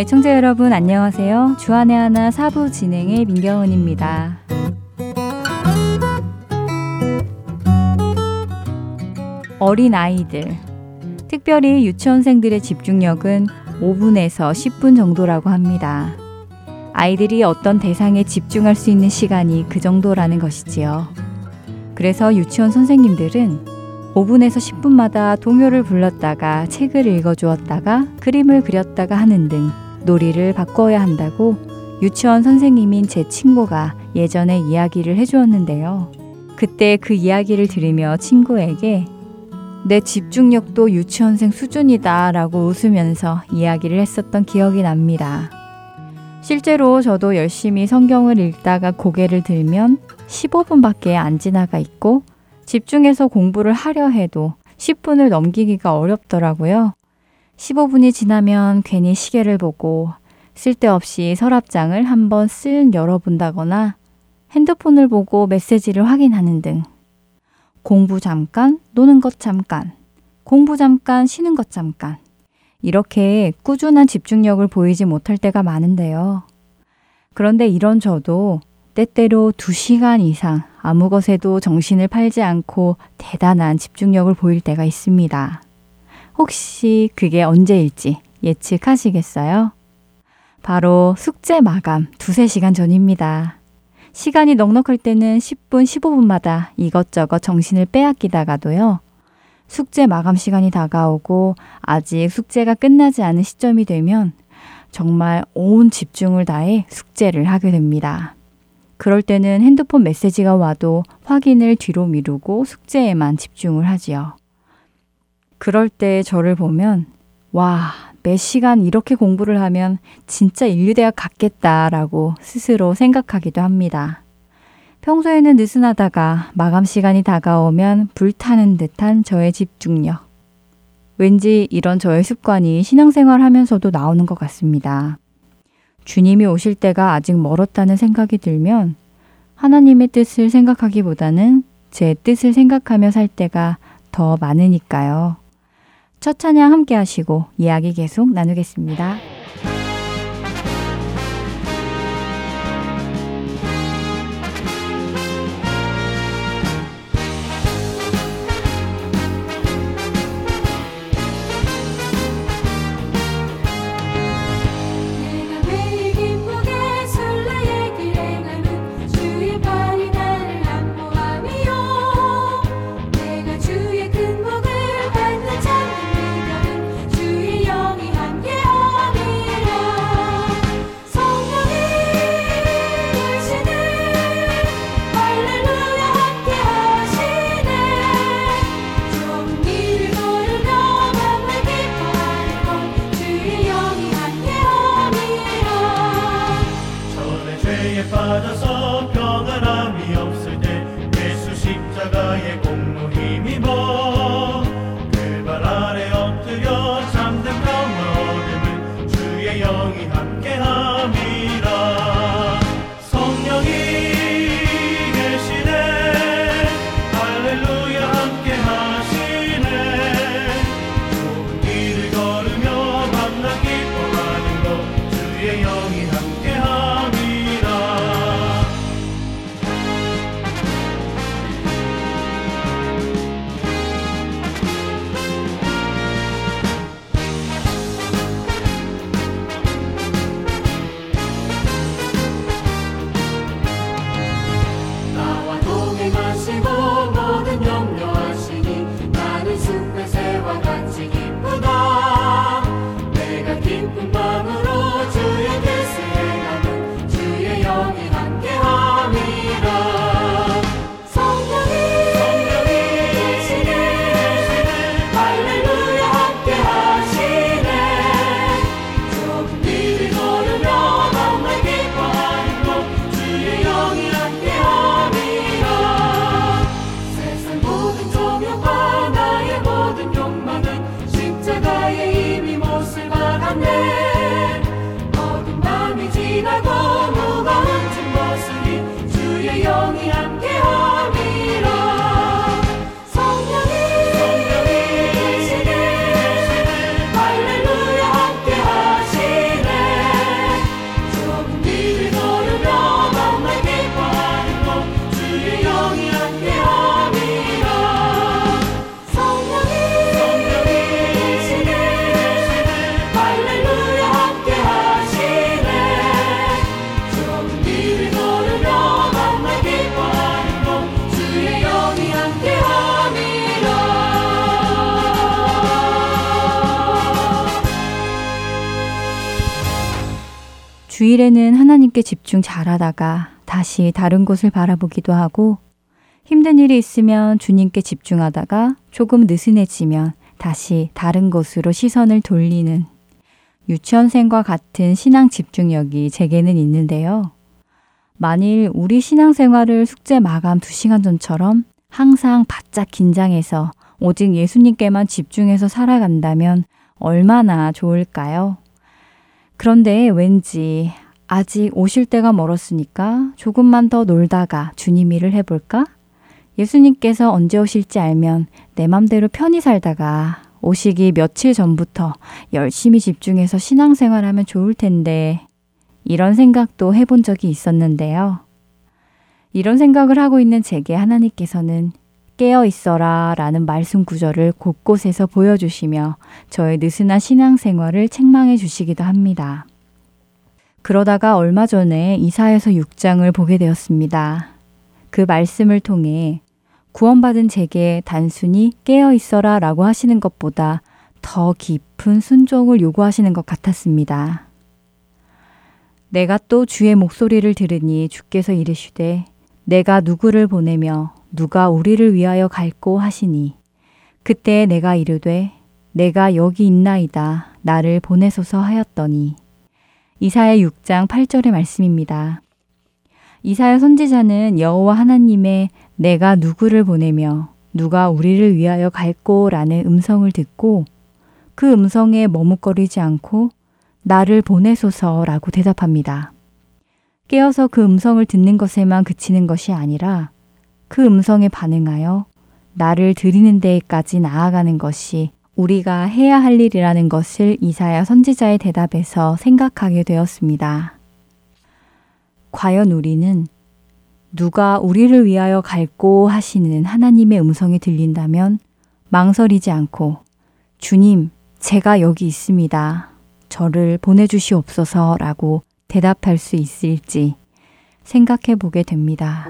애청자 여러분 안녕하세요. 주안의 하나 사부 진행의 민경은입니다. 어린 아이들, 특별히 유치원생들의 집중력은 5분에서 10분 정도라고 합니다. 아이들이 어떤 대상에 집중할 수 있는 시간이 그 정도라는 것이지요. 그래서 유치원 선생님들은 5분에서 10분마다 동요를 불렀다가 책을 읽어주었다가 그림을 그렸다가 하는 등 놀이를 바꿔야 한다고 유치원 선생님인 제 친구가 예전에 이야기를 해주었는데요. 그때 그 이야기를 들으며 친구에게 내 집중력도 유치원생 수준이다 라고 웃으면서 이야기를 했었던 기억이 납니다. 실제로 저도 열심히 성경을 읽다가 고개를 들면 15분밖에 안 지나가 있고 집중해서 공부를 하려 해도 10분을 넘기기가 어렵더라고요. 15분이 지나면 괜히 시계를 보고 쓸데없이 서랍장을 한번 쓱 열어본다거나 핸드폰을 보고 메시지를 확인하는 등 공부 잠깐, 노는 것 잠깐, 공부 잠깐, 쉬는 것 잠깐. 이렇게 꾸준한 집중력을 보이지 못할 때가 많은데요. 그런데 이런 저도 때때로 2시간 이상 아무 것에도 정신을 팔지 않고 대단한 집중력을 보일 때가 있습니다. 혹시 그게 언제일지 예측하시겠어요? 바로 숙제 마감 두세 시간 전입니다. 시간이 넉넉할 때는 10분, 15분마다 이것저것 정신을 빼앗기다가도요. 숙제 마감 시간이 다가오고 아직 숙제가 끝나지 않은 시점이 되면 정말 온 집중을 다해 숙제를 하게 됩니다. 그럴 때는 핸드폰 메시지가 와도 확인을 뒤로 미루고 숙제에만 집중을 하지요. 그럴 때 저를 보면, 와, 몇 시간 이렇게 공부를 하면 진짜 인류대학 갔겠다라고 스스로 생각하기도 합니다. 평소에는 느슨하다가 마감 시간이 다가오면 불타는 듯한 저의 집중력. 왠지 이런 저의 습관이 신앙생활 하면서도 나오는 것 같습니다. 주님이 오실 때가 아직 멀었다는 생각이 들면 하나님의 뜻을 생각하기보다는 제 뜻을 생각하며 살 때가 더 많으니까요. 첫 찬양 함께 하시고 이야기 계속 나누겠습니다. 하나님께 집중 잘하다가 다시 다른 곳을 바라보기도 하고 힘든 일이 있으면 주님께 집중하다가 조금 느슨해지면 다시 다른 곳으로 시선을 돌리는 유치원생과 같은 신앙 집중력이 제게는 있는데요. 만일 우리 신앙생활을 숙제 마감 2시간 전처럼 항상 바짝 긴장해서 오직 예수님께만 집중해서 살아간다면 얼마나 좋을까요? 그런데 왠지 아직 오실 때가 멀었으니까 조금만 더 놀다가 주님 일을 해볼까? 예수님께서 언제 오실지 알면 내 맘대로 편히 살다가 오시기 며칠 전부터 열심히 집중해서 신앙생활 하면 좋을 텐데 이런 생각도 해본 적이 있었는데요. 이런 생각을 하고 있는 제게 하나님께서는 깨어 있어라 라는 말씀 구절을 곳곳에서 보여주시며 저의 느슨한 신앙생활을 책망해 주시기도 합니다. 그러다가 얼마 전에 이사에서 6장을 보게 되었습니다. 그 말씀을 통해 구원받은 제게 단순히 깨어 있어라 라고 하시는 것보다 더 깊은 순종을 요구하시는 것 같았습니다. 내가 또 주의 목소리를 들으니 주께서 이르시되 내가 누구를 보내며 누가 우리를 위하여 갈고 하시니 그때 내가 이르되 내가 여기 있나이다 나를 보내소서 하였더니 이사야 6장 8절의 말씀입니다. 이사야 선지자는 여호와 하나님의 내가 누구를 보내며 누가 우리를 위하여 갈고라는 음성을 듣고 그 음성에 머뭇거리지 않고 나를 보내소서라고 대답합니다. 깨어서 그 음성을 듣는 것에만 그치는 것이 아니라 그 음성에 반응하여 나를 드리는 데까지 나아가는 것이 우리가 해야 할 일이라는 것을 이사야 선지자의 대답에서 생각하게 되었습니다. 과연 우리는 누가 우리를 위하여 갈고 하시는 하나님의 음성이 들린다면 망설이지 않고 주님, 제가 여기 있습니다. 저를 보내주시옵소서 라고 대답할 수 있을지 생각해 보게 됩니다.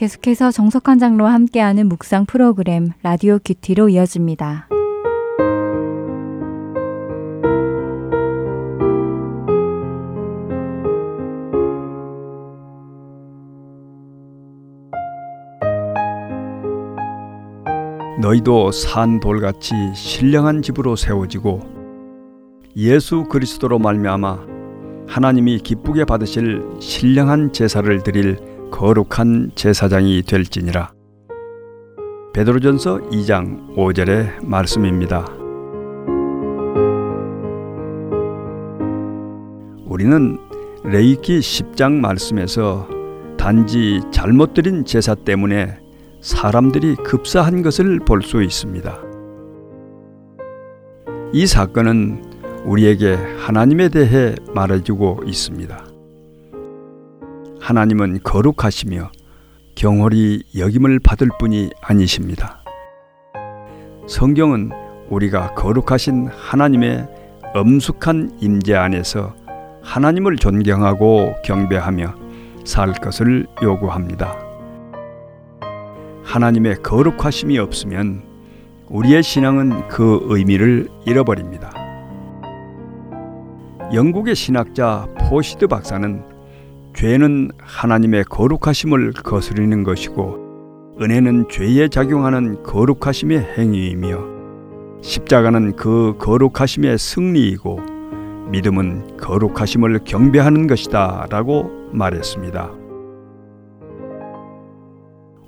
계속해서 정석한 장로와 함께하는 묵상 프로그램 라디오 큐티로 이어집니다. 너희도 산 돌같이 신령한 집으로 세워지고 예수 그리스도로 말미암아 하나님이 기쁘게 받으실 신령한 제사를 드릴 거룩한 제사장이 될지니라. 베드로전서 2장 5절의 말씀입니다. 우리는 레위기 10장 말씀에서 단지 잘못 드린 제사 때문에 사람들이 급사한 것을 볼 수 있습니다. 이 사건은 우리에게 하나님에 대해 말해주고 있습니다. 하나님은 거룩하시며 경홀히 여김을 받을 뿐이 아니십니다. 성경은 우리가 거룩하신 하나님의 엄숙한 임재 안에서 하나님을 존경하고 경배하며 살 것을 요구합니다. 하나님의 거룩하심이 없으면 우리의 신앙은 그 의미를 잃어버립니다. 영국의 신학자 포시드 박사는 죄는 하나님의 거룩하심을 거스르는 것이고 은혜는 죄에 작용하는 거룩하심의 행위이며 십자가는 그 거룩하심의 승리이고 믿음은 거룩하심을 경배하는 것이다 라고 말했습니다.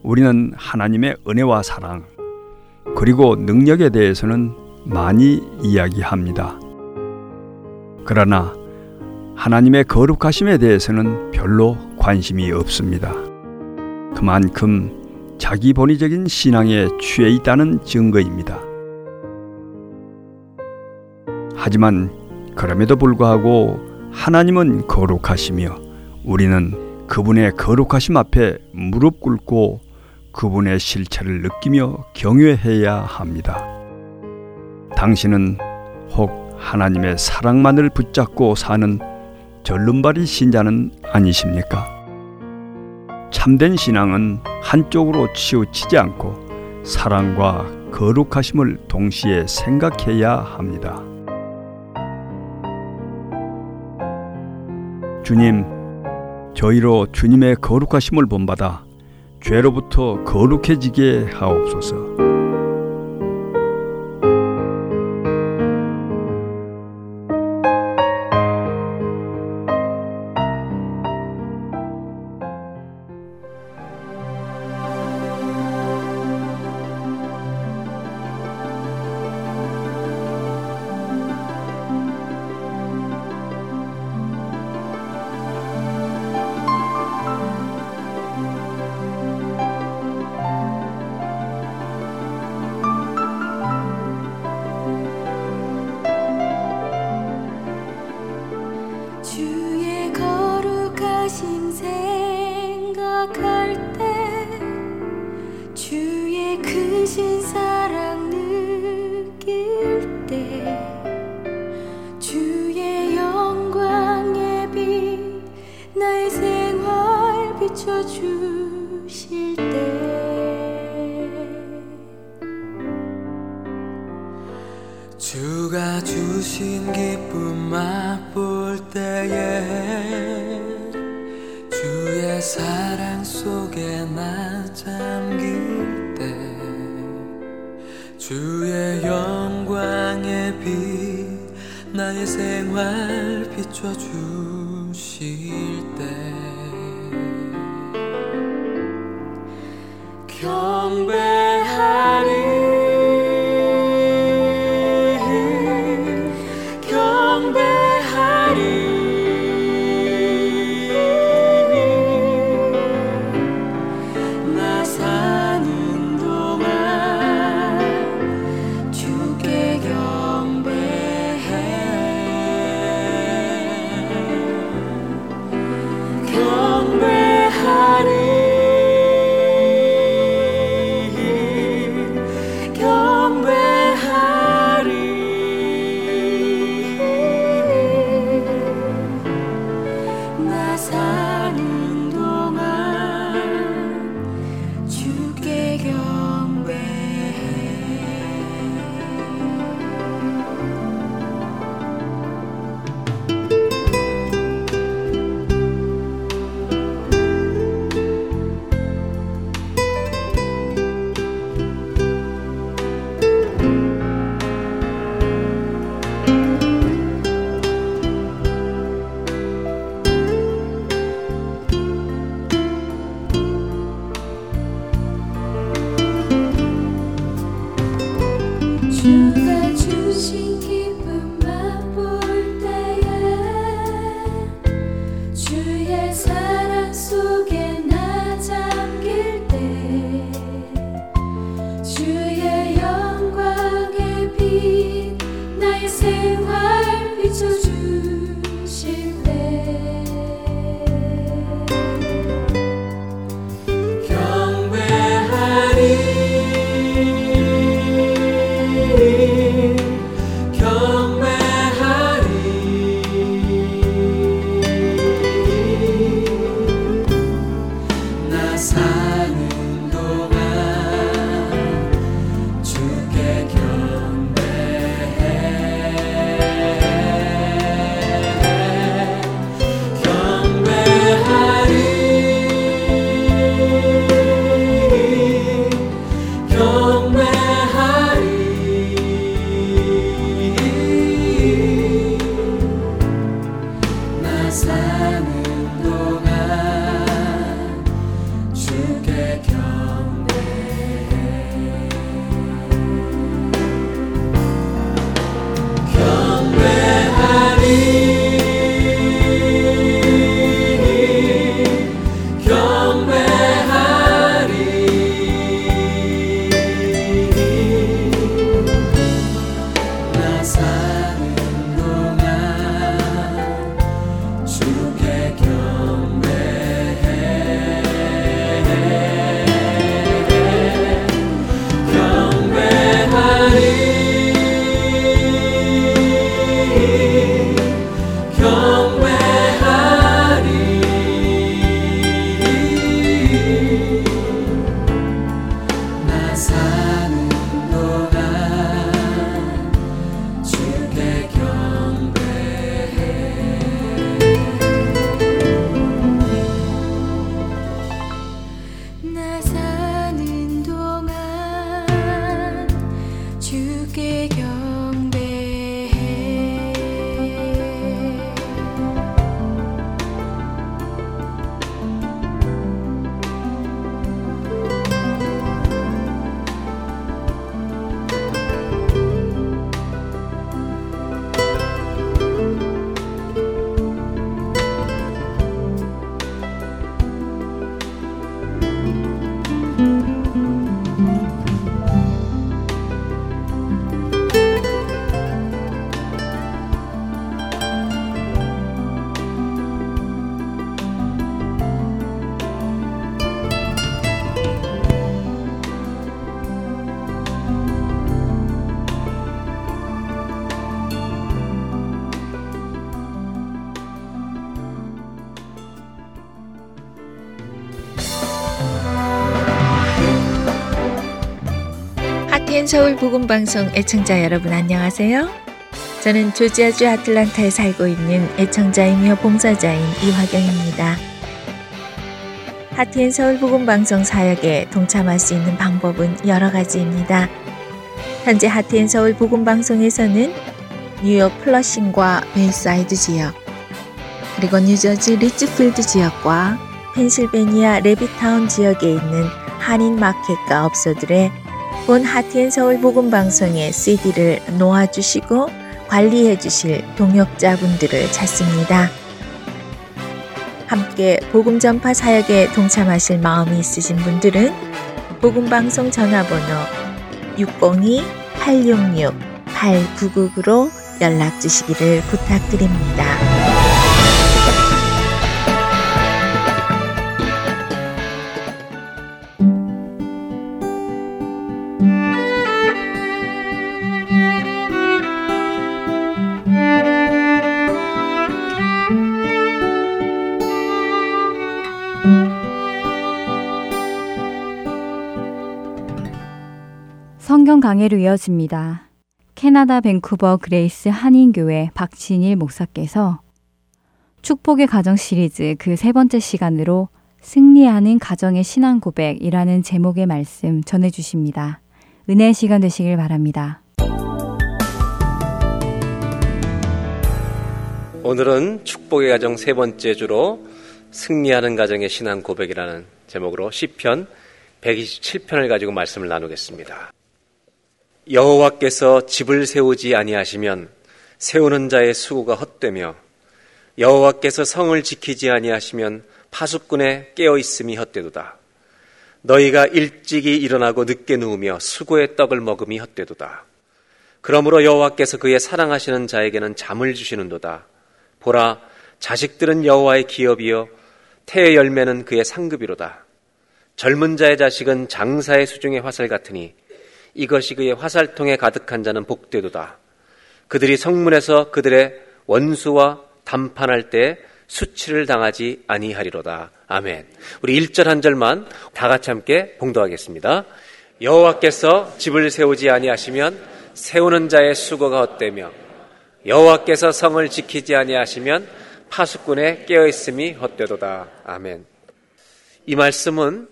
우리는 하나님의 은혜와 사랑 그리고 능력에 대해서는 많이 이야기합니다. 그러나 하나님의 거룩하심에 대해서는 별로 관심이 없습니다. 그만큼 자기 본의적인 신앙에 취해 있다는 증거입니다. 하지만 그럼에도 불구하고 하나님은 거룩하시며 우리는 그분의 거룩하심 앞에 무릎 꿇고 그분의 실체를 느끼며 경외해야 합니다. 당신은 혹 하나님의 사랑만을 붙잡고 사는 절름발이 신자는 아니십니까? 참된 신앙은 한쪽으로 치우치지 않고 사랑과 거룩하심을 동시에 생각해야 합니다. 주님, 저희로 주님의 거룩하심을 본받아 죄로부터 거룩해지게 하옵소서. 서울 복음방송 애청자 여러분 안녕하세요. 저는 조지아주 아틀란타에 살고 있는 애청자이며 봉사자인 이화경입니다. 하트앤 서울 복음방송 사역에 동참할 수 있는 방법은 여러 가지입니다. 현재 하트앤 서울 복음방송에서는 뉴욕 플러싱과 베이사이드 지역, 그리고 뉴저지 릿지필드 지역과 펜실베니아 레비타운 지역에 있는 한인 마켓과 업소들의 본 하트앤 서울 복음 방송의 CD를 놓아 주시고 관리해 주실 동역자분들을 찾습니다. 함께 복음 전파 사역에 동참하실 마음이 있으신 분들은 복음 방송 전화번호 602-866-8999로 연락 주시기를 부탁드립니다. 강해로 이어집니다. 캐나다 밴쿠버 그레이스 한인교회 박진일 목사께서 축복의 가정 시리즈 그 세 번째 시간으로 승리하는 가정의 신앙 고백이라는 제목의 말씀 전해 주십니다. 은혜의 시간 되시길 바랍니다. 오늘은 축복의 가정 세 번째 주로 승리하는 가정의 신앙 고백이라는 제목으로 시편 127편을 가지고 말씀을 나누겠습니다. 여호와께서 집을 세우지 아니하시면 세우는 자의 수고가 헛되며 여호와께서 성을 지키지 아니하시면 파수꾼의 깨어 있음이 헛되도다. 너희가 일찍이 일어나고 늦게 누우며 수고의 떡을 먹음이 헛되도다. 그러므로 여호와께서 그의 사랑하시는 자에게는 잠을 주시는도다. 보라, 자식들은 여호와의 기업이요 태의 열매는 그의 상급이로다. 젊은 자의 자식은 장사의 수중의 화살 같으니 이것이 그의 화살통에 가득한 자는 복되도다. 그들이 성문에서 그들의 원수와 담판할 때 수치를 당하지 아니하리로다. 아멘. 우리 1절 한 절만 다 같이 함께 봉도하겠습니다. 여호와께서 집을 세우지 아니하시면 세우는 자의 수고가 헛되며 여호와께서 성을 지키지 아니하시면 파수꾼의 깨어 있음이 헛되도다. 아멘. 이 말씀은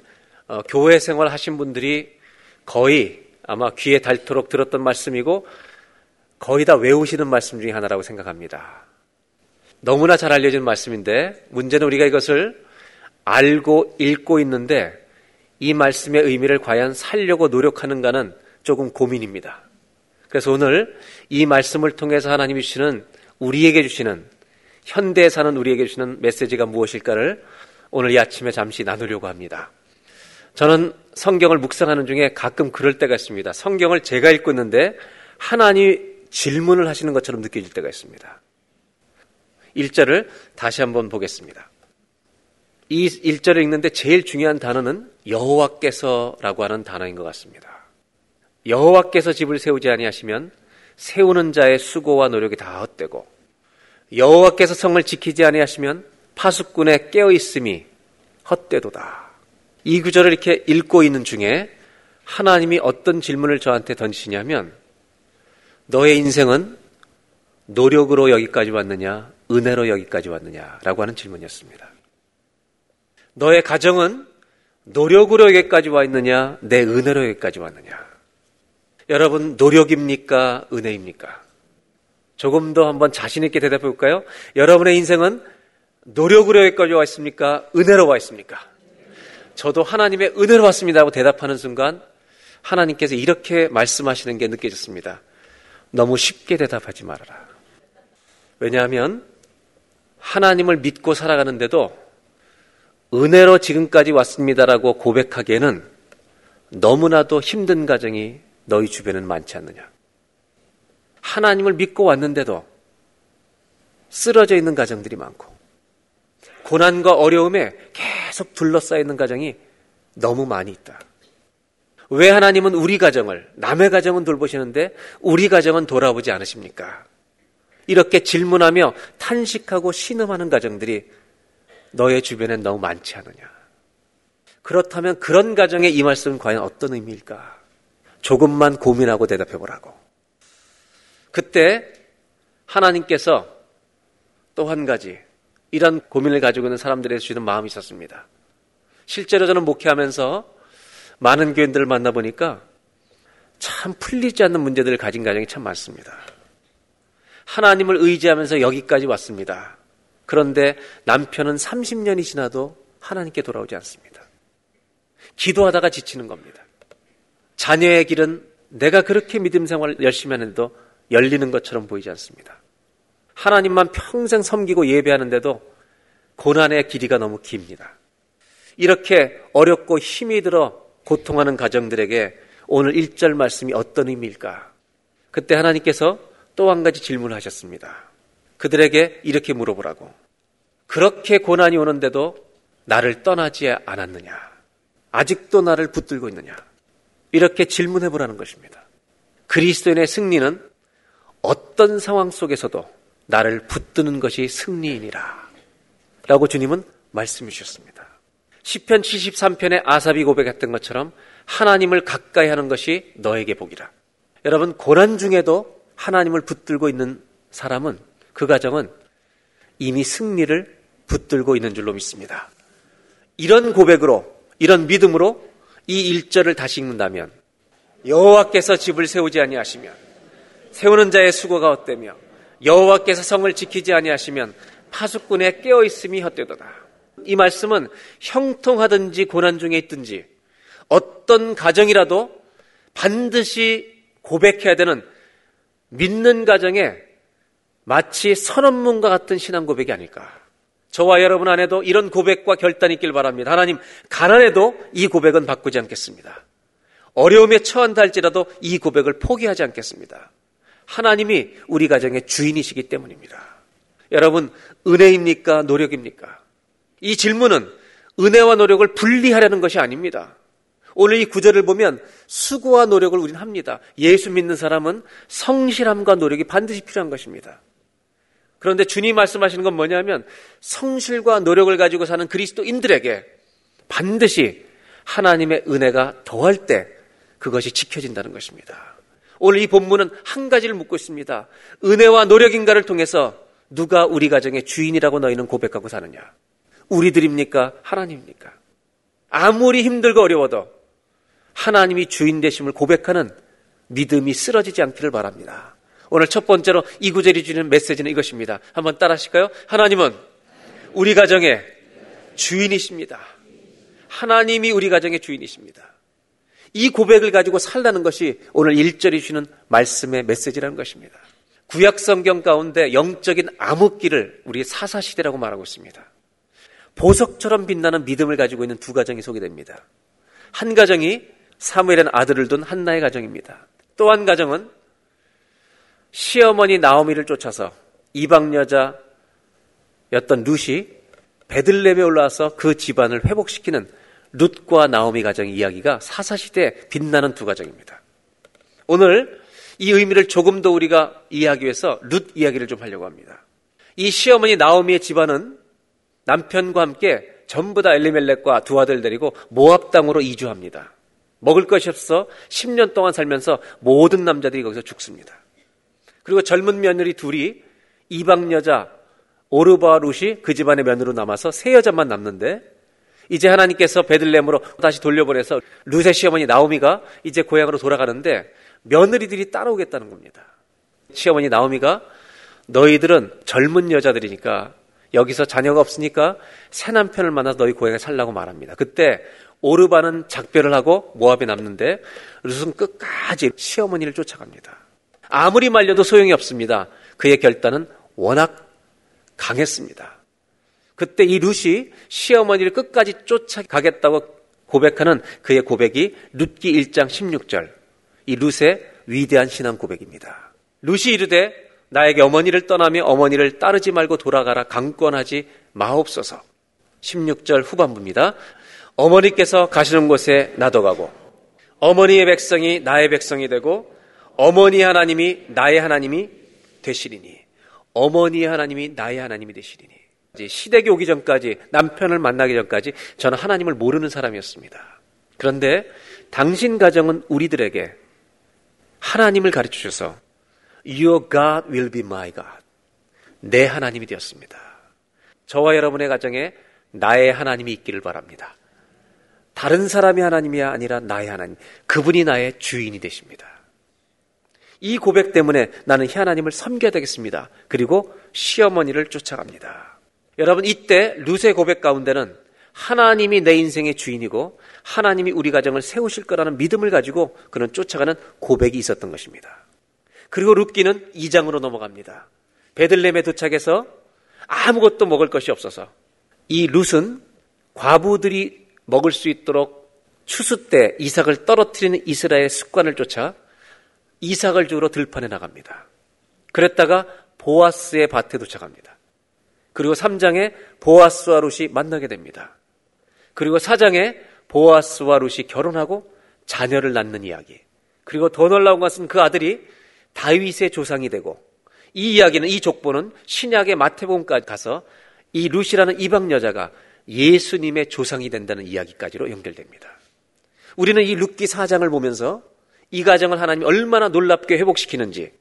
어, 교회 생활 하신 분들이 거의 아마 귀에 닳도록 들었던 말씀이고 거의 다 외우시는 말씀 중에 하나라고 생각합니다. 너무나 잘 알려진 말씀인데 문제는 우리가 이것을 알고 읽고 있는데 이 말씀의 의미를 과연 살려고 노력하는가는 조금 고민입니다. 그래서 오늘 이 말씀을 통해서 하나님이 주시는 우리에게 주시는 현대에 사는 우리에게 주시는 메시지가 무엇일까를 오늘 이 아침에 잠시 나누려고 합니다. 저는 성경을 묵상하는 중에 가끔 그럴 때가 있습니다. 성경을 제가 읽고 있는데 하나님이 질문을 하시는 것처럼 느껴질 때가 있습니다. 1절을 다시 한번 보겠습니다. 이 1절을 읽는데 제일 중요한 단어는 여호와께서라고 하는 단어인 것 같습니다. 여호와께서 집을 세우지 아니하시면 세우는 자의 수고와 노력이 다 헛되고 여호와께서 성을 지키지 아니하시면 파수꾼의 깨어 있음이 헛되도다. 이 구절을 이렇게 읽고 있는 중에 하나님이 어떤 질문을 저한테 던지시냐면 너의 인생은 노력으로 여기까지 왔느냐, 은혜로 여기까지 왔느냐라고 하는 질문이었습니다. 너의 가정은 노력으로 여기까지 와 있느냐, 내 은혜로 여기까지 왔느냐. 여러분, 노력입니까? 은혜입니까? 조금 더 한번 자신있게 대답해 볼까요? 여러분의 인생은 노력으로 여기까지 와 있습니까? 은혜로 와 있습니까? 저도 하나님의 은혜로 왔습니다 하고 대답하는 순간 하나님께서 이렇게 말씀하시는 게 느껴졌습니다. 너무 쉽게 대답하지 말아라. 왜냐하면 하나님을 믿고 살아가는데도 은혜로 지금까지 왔습니다라고 고백하기에는 너무나도 힘든 가정이 너희 주변은 많지 않느냐. 하나님을 믿고 왔는데도 쓰러져 있는 가정들이 많고 고난과 어려움에 계속 둘러싸여 있는 가정이 너무 많이 있다. 왜 하나님은 우리 가정을, 남의 가정은 돌보시는데 우리 가정은 돌아보지 않으십니까? 이렇게 질문하며 탄식하고 신음하는 가정들이 너의 주변엔 너무 많지 않느냐. 그렇다면 그런 가정에 이 말씀은 과연 어떤 의미일까? 조금만 고민하고 대답해 보라고. 그때 하나님께서 또 한 가지 이런 고민을 가지고 있는 사람들에게 주시는 마음이 있었습니다. 실제로 저는 목회하면서 많은 교인들을 만나보니까 참 풀리지 않는 문제들을 가진 가정이 참 많습니다. 하나님을 의지하면서 여기까지 왔습니다. 그런데 남편은 30년이 지나도 하나님께 돌아오지 않습니다. 기도하다가 지치는 겁니다. 자녀의 길은 내가 그렇게 믿음 생활을 열심히 하는데도 열리는 것처럼 보이지 않습니다. 하나님만 평생 섬기고 예배하는데도 고난의 길이가 너무 깁니다. 이렇게 어렵고 힘이 들어 고통하는 가정들에게 오늘 1절 말씀이 어떤 의미일까? 그때 하나님께서 또 한 가지 질문을 하셨습니다. 그들에게 이렇게 물어보라고. 그렇게 고난이 오는데도 나를 떠나지 않았느냐? 아직도 나를 붙들고 있느냐? 이렇게 질문해 보라는 것입니다. 그리스도인의 승리는 어떤 상황 속에서도 나를 붙드는 것이 승리이니라. 라고 주님은 말씀해 주셨습니다. 10편 73편의 아삽이 고백했던 것처럼 하나님을 가까이 하는 것이 너에게 복이라. 여러분, 고난 중에도 하나님을 붙들고 있는 사람은 그 가정은 이미 승리를 붙들고 있는 줄로 믿습니다. 이런 고백으로, 이런 믿음으로 이 일절을 다시 읽는다면 여호와께서 집을 세우지 아니하시면 세우는 자의 수고가 헛되며 여호와께서 성을 지키지 아니하시면 파수꾼의 깨어 있음이 헛되도다. 이 말씀은 형통하든지 고난 중에 있든지 어떤 가정이라도 반드시 고백해야 되는 믿는 가정에 마치 선언문과 같은 신앙 고백이 아닐까. 저와 여러분 안에도 이런 고백과 결단이 있길 바랍니다. 하나님, 가난해도 이 고백은 바꾸지 않겠습니다. 어려움에 처한다 할지라도 이 고백을 포기하지 않겠습니다. 하나님이 우리 가정의 주인이시기 때문입니다. 여러분, 은혜입니까? 노력입니까? 이 질문은 은혜와 노력을 분리하려는 것이 아닙니다. 오늘 이 구절을 보면 수고와 노력을 우리는 합니다. 예수 믿는 사람은 성실함과 노력이 반드시 필요한 것입니다. 그런데 주님 말씀하시는 건 뭐냐면 성실과 노력을 가지고 사는 그리스도인들에게 반드시 하나님의 은혜가 더할 때 그것이 지켜진다는 것입니다. 오늘 이 본문은 한 가지를 묻고 있습니다. 은혜와 노력인가를 통해서 누가 우리 가정의 주인이라고 너희는 고백하고 사느냐? 우리들입니까? 하나님입니까? 아무리 힘들고 어려워도 하나님이 주인 되심을 고백하는 믿음이 쓰러지지 않기를 바랍니다. 오늘 첫 번째로 이 구절이 주는 메시지는 이것입니다. 한번 따라 하실까요? 하나님은 우리 가정의 주인이십니다. 하나님이 우리 가정의 주인이십니다. 이 고백을 가지고 살라는 것이 오늘 1절이 주는 말씀의 메시지라는 것입니다. 구약 성경 가운데 영적인 암흑기를 우리 사사시대라고 말하고 있습니다. 보석처럼 빛나는 믿음을 가지고 있는 두 가정이 소개됩니다. 한 가정이 사무엘의 아들을 둔 한나의 가정입니다. 또 한 가정은 시어머니 나오미를 쫓아서 이방 여자였던 룻이 베들렘에 올라와서 그 집안을 회복시키는 룻과 나오미 가정의 이야기가 사사시대 빛나는 두 가정입니다. 오늘 이 의미를 조금 더 우리가 이해하기 위해서 룻 이야기를 좀 하려고 합니다. 이 시어머니 나오미의 집안은 남편과 함께 전부 다 엘리멜렉과 두 아들 데리고 모압 땅으로 이주합니다. 먹을 것이 없어 10년 동안 살면서 모든 남자들이 거기서 죽습니다. 그리고 젊은 며느리 둘이 이방 여자 오르바 룻이 그 집안의 며느로 남아서 세 여자만 남는데 이제 하나님께서 베들렘으로 다시 돌려보내서 룻의 시어머니 나오미가 이제 고향으로 돌아가는데 며느리들이 따라오겠다는 겁니다. 시어머니 나오미가 너희들은 젊은 여자들이니까 여기서 자녀가 없으니까 새 남편을 만나서 너희 고향에 살라고 말합니다. 그때 오르바는 작별을 하고 모압에 남는데 룻은 끝까지 시어머니를 쫓아갑니다. 아무리 말려도 소용이 없습니다. 그의 결단은 워낙 강했습니다. 그때 이 룻이 시어머니를 끝까지 쫓아가겠다고 고백하는 그의 고백이 룻기 1장 16절. 이 룻의 위대한 신앙 고백입니다. 룻이 이르되 나에게 어머니를 떠나며 어머니를 따르지 말고 돌아가라 강권하지 마옵소서. 16절 후반부입니다. 어머니께서 가시는 곳에 나도 가고 어머니의 백성이 나의 백성이 되고 어머니 하나님이 나의 하나님이 되시리니 어머니의 하나님이 나의 하나님이 되시리니 시댁이 오기 전까지 남편을 만나기 전까지 저는 하나님을 모르는 사람이었습니다. 그런데 당신 가정은 우리들에게 하나님을 가르쳐 주셔서 Your God will be my God. 내 하나님이 되었습니다. 저와 여러분의 가정에 나의 하나님이 있기를 바랍니다. 다른 사람이 하나님이 아니라 나의 하나님. 그분이 나의 주인이 되십니다. 이 고백 때문에 나는 하나님을 섬겨야 되겠습니다. 그리고 시어머니를 쫓아갑니다. 여러분, 이때 루세 고백 가운데는 하나님이 내 인생의 주인이고 하나님이 우리 가정을 세우실 거라는 믿음을 가지고 그는 쫓아가는 고백이 있었던 것입니다. 그리고 룻기는 2장으로 넘어갑니다. 베들렘에 도착해서 아무것도 먹을 것이 없어서 이 룻은 과부들이 먹을 수 있도록 추수 때 이삭을 떨어뜨리는 이스라엘 습관을 쫓아 이삭을 주로 들판에 나갑니다. 그랬다가 보아스의 밭에 도착합니다. 그리고 3장에 보아스와 룻이 만나게 됩니다. 그리고 4장에 보아스와 룻이 결혼하고 자녀를 낳는 이야기. 그리고 더 놀라운 것은 그 아들이 다윗의 조상이 되고 이 이야기는 이 족보는 신약의 마태복음까지 가서 이 룻이라는 이방 여자가 예수님의 조상이 된다는 이야기까지로 연결됩니다. 우리는 이 룻기 4장을 보면서 이 가정을 하나님이 얼마나 놀랍게 회복시키는지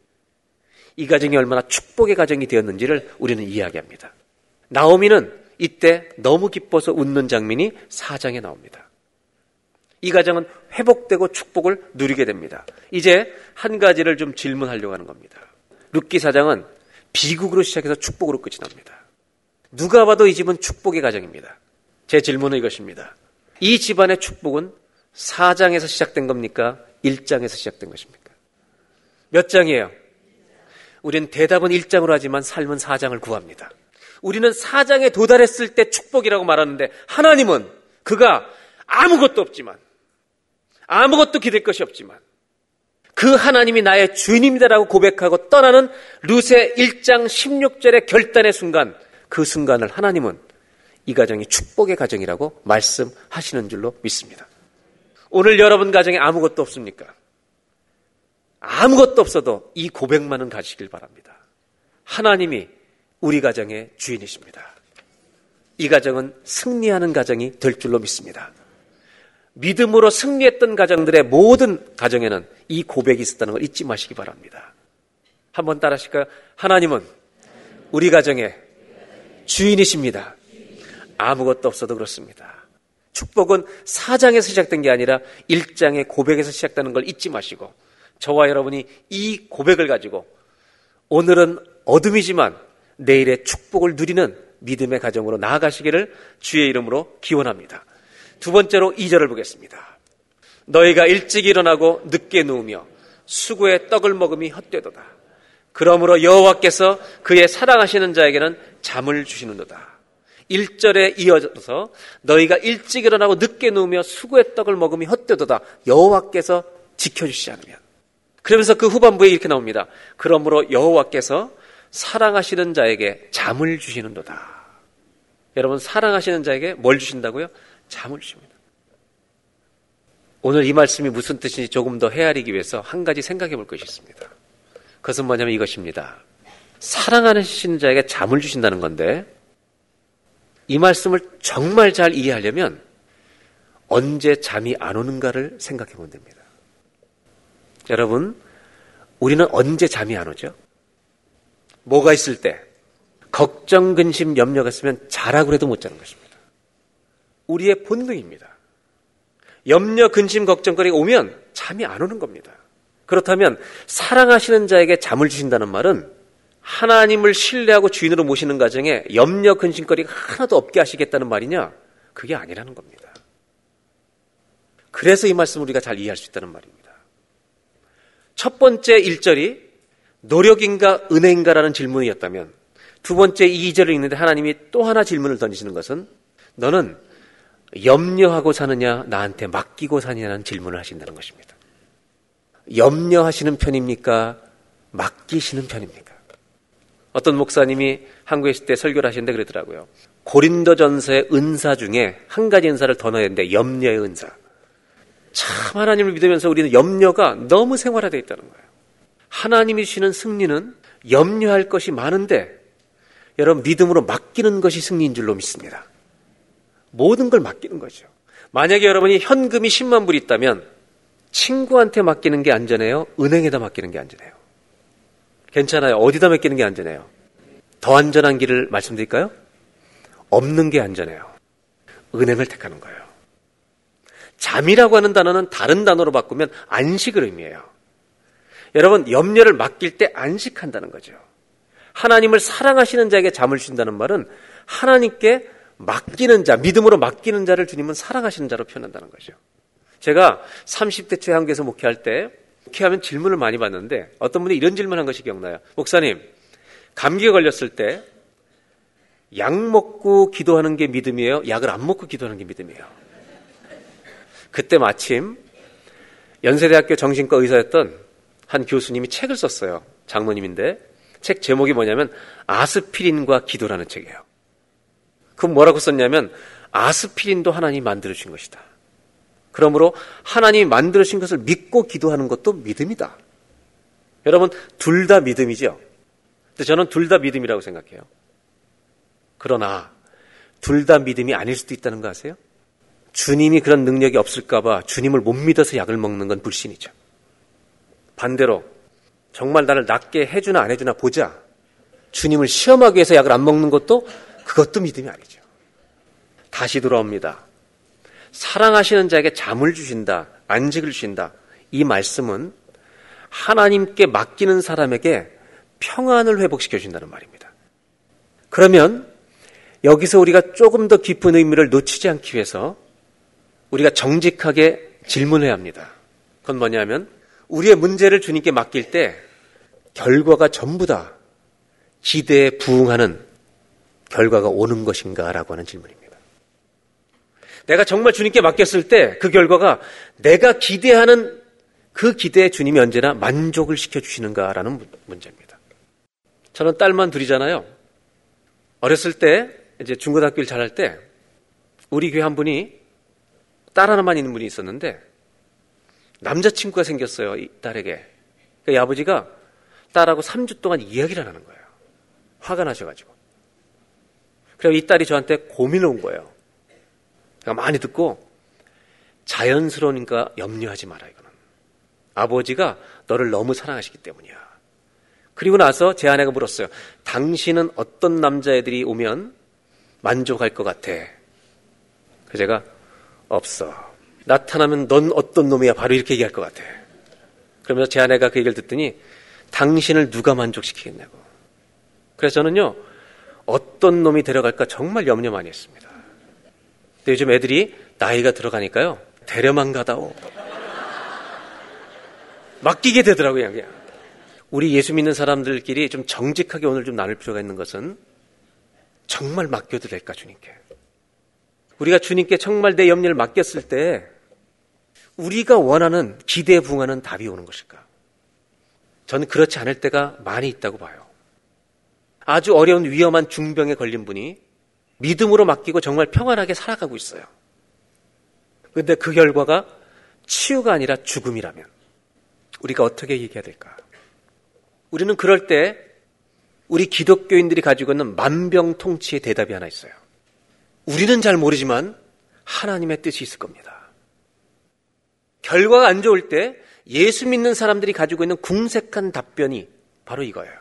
이 가정이 얼마나 축복의 가정이 되었는지를 우리는 이야기합니다. 나오미는 이때 너무 기뻐서 웃는 장면이 4장에 나옵니다. 이 가정은 회복되고 축복을 누리게 됩니다. 이제 한 가지를 좀 질문하려고 하는 겁니다. 룻기 사장은 비극으로 시작해서 축복으로 끝이 납니다. 누가 봐도 이 집은 축복의 가정입니다. 제 질문은 이것입니다. 이 집안의 축복은 4장에서 시작된 겁니까? 1장에서 시작된 것입니까? 몇 장이에요? 우리는 대답은 1장으로 하지만 삶은 4장을 구합니다. 우리는 4장에 도달했을 때 축복이라고 말하는데 하나님은 그가 아무것도 없지만 아무것도 기댈 것이 없지만 그 하나님이 나의 주인입니다라고 고백하고 떠나는 루세 1장 16절의 결단의 순간 그 순간을 하나님은 이 가정이 축복의 가정이라고 말씀하시는 줄로 믿습니다. 오늘 여러분 가정에 아무것도 없습니까? 아무것도 없어도 이 고백만은 가시길 바랍니다. 하나님이 우리 가정의 주인이십니다. 이 가정은 승리하는 가정이 될 줄로 믿습니다. 믿음으로 승리했던 가정들의 모든 가정에는 이 고백이 있었다는 걸 잊지 마시기 바랍니다. 한번 따라 하실까요? 하나님은 우리 가정의 주인이십니다. 아무것도 없어도 그렇습니다. 축복은 사장에서 시작된 게 아니라 1장의 고백에서 시작되는 걸 잊지 마시고 저와 여러분이 이 고백을 가지고 오늘은 어둠이지만 내일의 축복을 누리는 믿음의 가정으로 나아가시기를 주의 이름으로 기원합니다. 두 번째로 2절을 보겠습니다. 너희가 일찍 일어나고 늦게 누우며 수구의 떡을 먹음이 헛되도다. 그러므로 여호와께서 그의 사랑하시는 자에게는 잠을 주시는도다. 1절에 이어져서 너희가 일찍 일어나고 늦게 누우며 수구의 떡을 먹음이 헛되도다. 여호와께서 지켜주시지 않으면. 그러면서 그 후반부에 이렇게 나옵니다. 그러므로 여호와께서 사랑하시는 자에게 잠을 주시는도다. 여러분 사랑하시는 자에게 뭘 주신다고요? 잠을 주십니다. 오늘 이 말씀이 무슨 뜻인지 조금 더 헤아리기 위해서 한 가지 생각해 볼 것이 있습니다. 그것은 뭐냐면 이것입니다. 사랑하시는 자에게 잠을 주신다는 건데 이 말씀을 정말 잘 이해하려면 언제 잠이 안 오는가를 생각해 보면 됩니다. 여러분, 우리는 언제 잠이 안 오죠? 뭐가 있을 때? 걱정, 근심, 염려가 있으면 자라고 해도 못 자는 것입니다. 우리의 본능입니다. 염려, 근심, 걱정거리가 오면 잠이 안 오는 겁니다. 그렇다면 사랑하시는 자에게 잠을 주신다는 말은 하나님을 신뢰하고 주인으로 모시는 가정에 염려, 근심거리가 하나도 없게 하시겠다는 말이냐? 그게 아니라는 겁니다. 그래서 이 말씀을 우리가 잘 이해할 수 있다는 말입니다. 첫 번째 1절이 노력인가 은혜인가라는 질문이었다면 두 번째 2절을 읽는데 하나님이 또 하나 질문을 던지시는 것은 너는 염려하고 사느냐 나한테 맡기고 사느냐는 질문을 하신다는 것입니다. 염려하시는 편입니까? 맡기시는 편입니까? 어떤 목사님이 한국에 있을 때 설교를 하시는데 그러더라고요. 고린도전서의 은사 중에 한 가지 은사를 더 넣어야 되는데 염려의 은사. 참 하나님을 믿으면서 우리는 염려가 너무 생활화되어 있다는 거예요. 하나님이 주시는 승리는 염려할 것이 많은데 여러분 믿음으로 맡기는 것이 승리인 줄로 믿습니다. 모든 걸 맡기는 거죠. 만약에 여러분이 현금이 10만 불 있다면 친구한테 맡기는 게 안전해요? 은행에다 맡기는 게 안전해요? 괜찮아요. 어디다 맡기는 게 안전해요? 더 안전한 길을 말씀드릴까요? 없는 게 안전해요. 은행을 택하는 거예요. 잠이라고 하는 단어는 다른 단어로 바꾸면 안식을 의미해요. 여러분, 염려를 맡길 때 안식한다는 거죠. 하나님을 사랑하시는 자에게 잠을 주신다는 말은 하나님께 맡기는 자, 믿음으로 맡기는 자를 주님은 사랑하시는 자로 표현한다는 거죠. 제가 30대 초 한국에서 목회할 때 목회하면 질문을 많이 받는데 어떤 분이 이런 질문을 한 것이 기억나요. 목사님, 감기가 걸렸을 때 약 먹고 기도하는 게 믿음이에요? 약을 안 먹고 기도하는 게 믿음이에요? 그때 마침 연세대학교 정신과 의사였던 한 교수님이 책을 썼어요. 장로님인데 책 제목이 뭐냐면 아스피린과 기도라는 책이에요. 그럼 뭐라고 썼냐면 아스피린도 하나님이 만들어 주신 것이다. 그러므로 하나님이 만들어 주신 것을 믿고 기도하는 것도 믿음이다. 여러분 둘 다 믿음이죠. 근데 저는 둘 다 믿음이라고 생각해요. 그러나 둘 다 믿음이 아닐 수도 있다는 거 아세요? 주님이 그런 능력이 없을까봐 주님을 못 믿어서 약을 먹는 건 불신이죠. 반대로 정말 나를 낫게 해주나 안 해주나 보자. 주님을 시험하기 위해서 약을 안 먹는 것도 그것도 믿음이 아니죠. 다시 돌아옵니다. 사랑하시는 자에게 잠을 주신다, 안식을 주신다. 이 말씀은 하나님께 맡기는 사람에게 평안을 회복시켜 준다는 말입니다. 그러면 여기서 우리가 조금 더 깊은 의미를 놓치지 않기 위해서 우리가 정직하게 질문해야 합니다. 그건 뭐냐면 우리의 문제를 주님께 맡길 때 결과가 전부 다 기대에 부응하는 결과가 오는 것인가라고 하는 질문입니다. 내가 정말 주님께 맡겼을 때 그 결과가 내가 기대하는 그 기대에 주님이 언제나 만족을 시켜주시는가라는 문제입니다. 저는 딸만 둘이잖아요. 어렸을 때, 이제 중고등학교를 잘할 때, 우리 교회 한 분이 딸 하나만 있는 분이 있었는데, 남자친구가 생겼어요, 이 딸에게. 그러니까 이 아버지가 딸하고 3주 동안 이야기를 하는 거예요. 화가 나셔가지고. 그래서 이 딸이 저한테 고민을 온 거예요. 그러니까 많이 듣고, 자연스러우니까 염려하지 마라, 이거는. 아버지가 너를 너무 사랑하시기 때문이야. 그리고 나서 제 아내가 물었어요. 당신은 어떤 남자애들이 오면 만족할 것 같아? 그 제가 없어. 나타나면 넌 어떤 놈이야? 바로 이렇게 얘기할 것 같아. 그러면서 제 아내가 그 얘기를 듣더니 당신을 누가 만족시키겠냐고. 그래서 저는요, 어떤 놈이 데려갈까 정말 염려 많이 했습니다. 근데 요즘 애들이 나이가 들어가니까요, 데려만 가다오. 맡기게 되더라고요, 그냥. 우리 예수 믿는 사람들끼리 좀 정직하게 오늘 좀 나눌 필요가 있는 것은 정말 맡겨도 될까, 주님께. 우리가 주님께 정말 내 염려를 맡겼을 때 우리가 원하는 기대에 부응하는 답이 오는 것일까? 저는 그렇지 않을 때가 많이 있다고 봐요. 아주 어려운 위험한 중병에 걸린 분이 믿음으로 맡기고 정말 평안하게 살아가고 있어요. 그런데 그 결과가 치유가 아니라 죽음이라면 우리가 어떻게 얘기해야 될까? 우리는 그럴 때 우리 기독교인들이 가지고 있는 만병통치의 대답이 하나 있어요. 우리는 잘 모르지만 하나님의 뜻이 있을 겁니다. 결과가 안 좋을 때 예수 믿는 사람들이 가지고 있는 궁색한 답변이 바로 이거예요.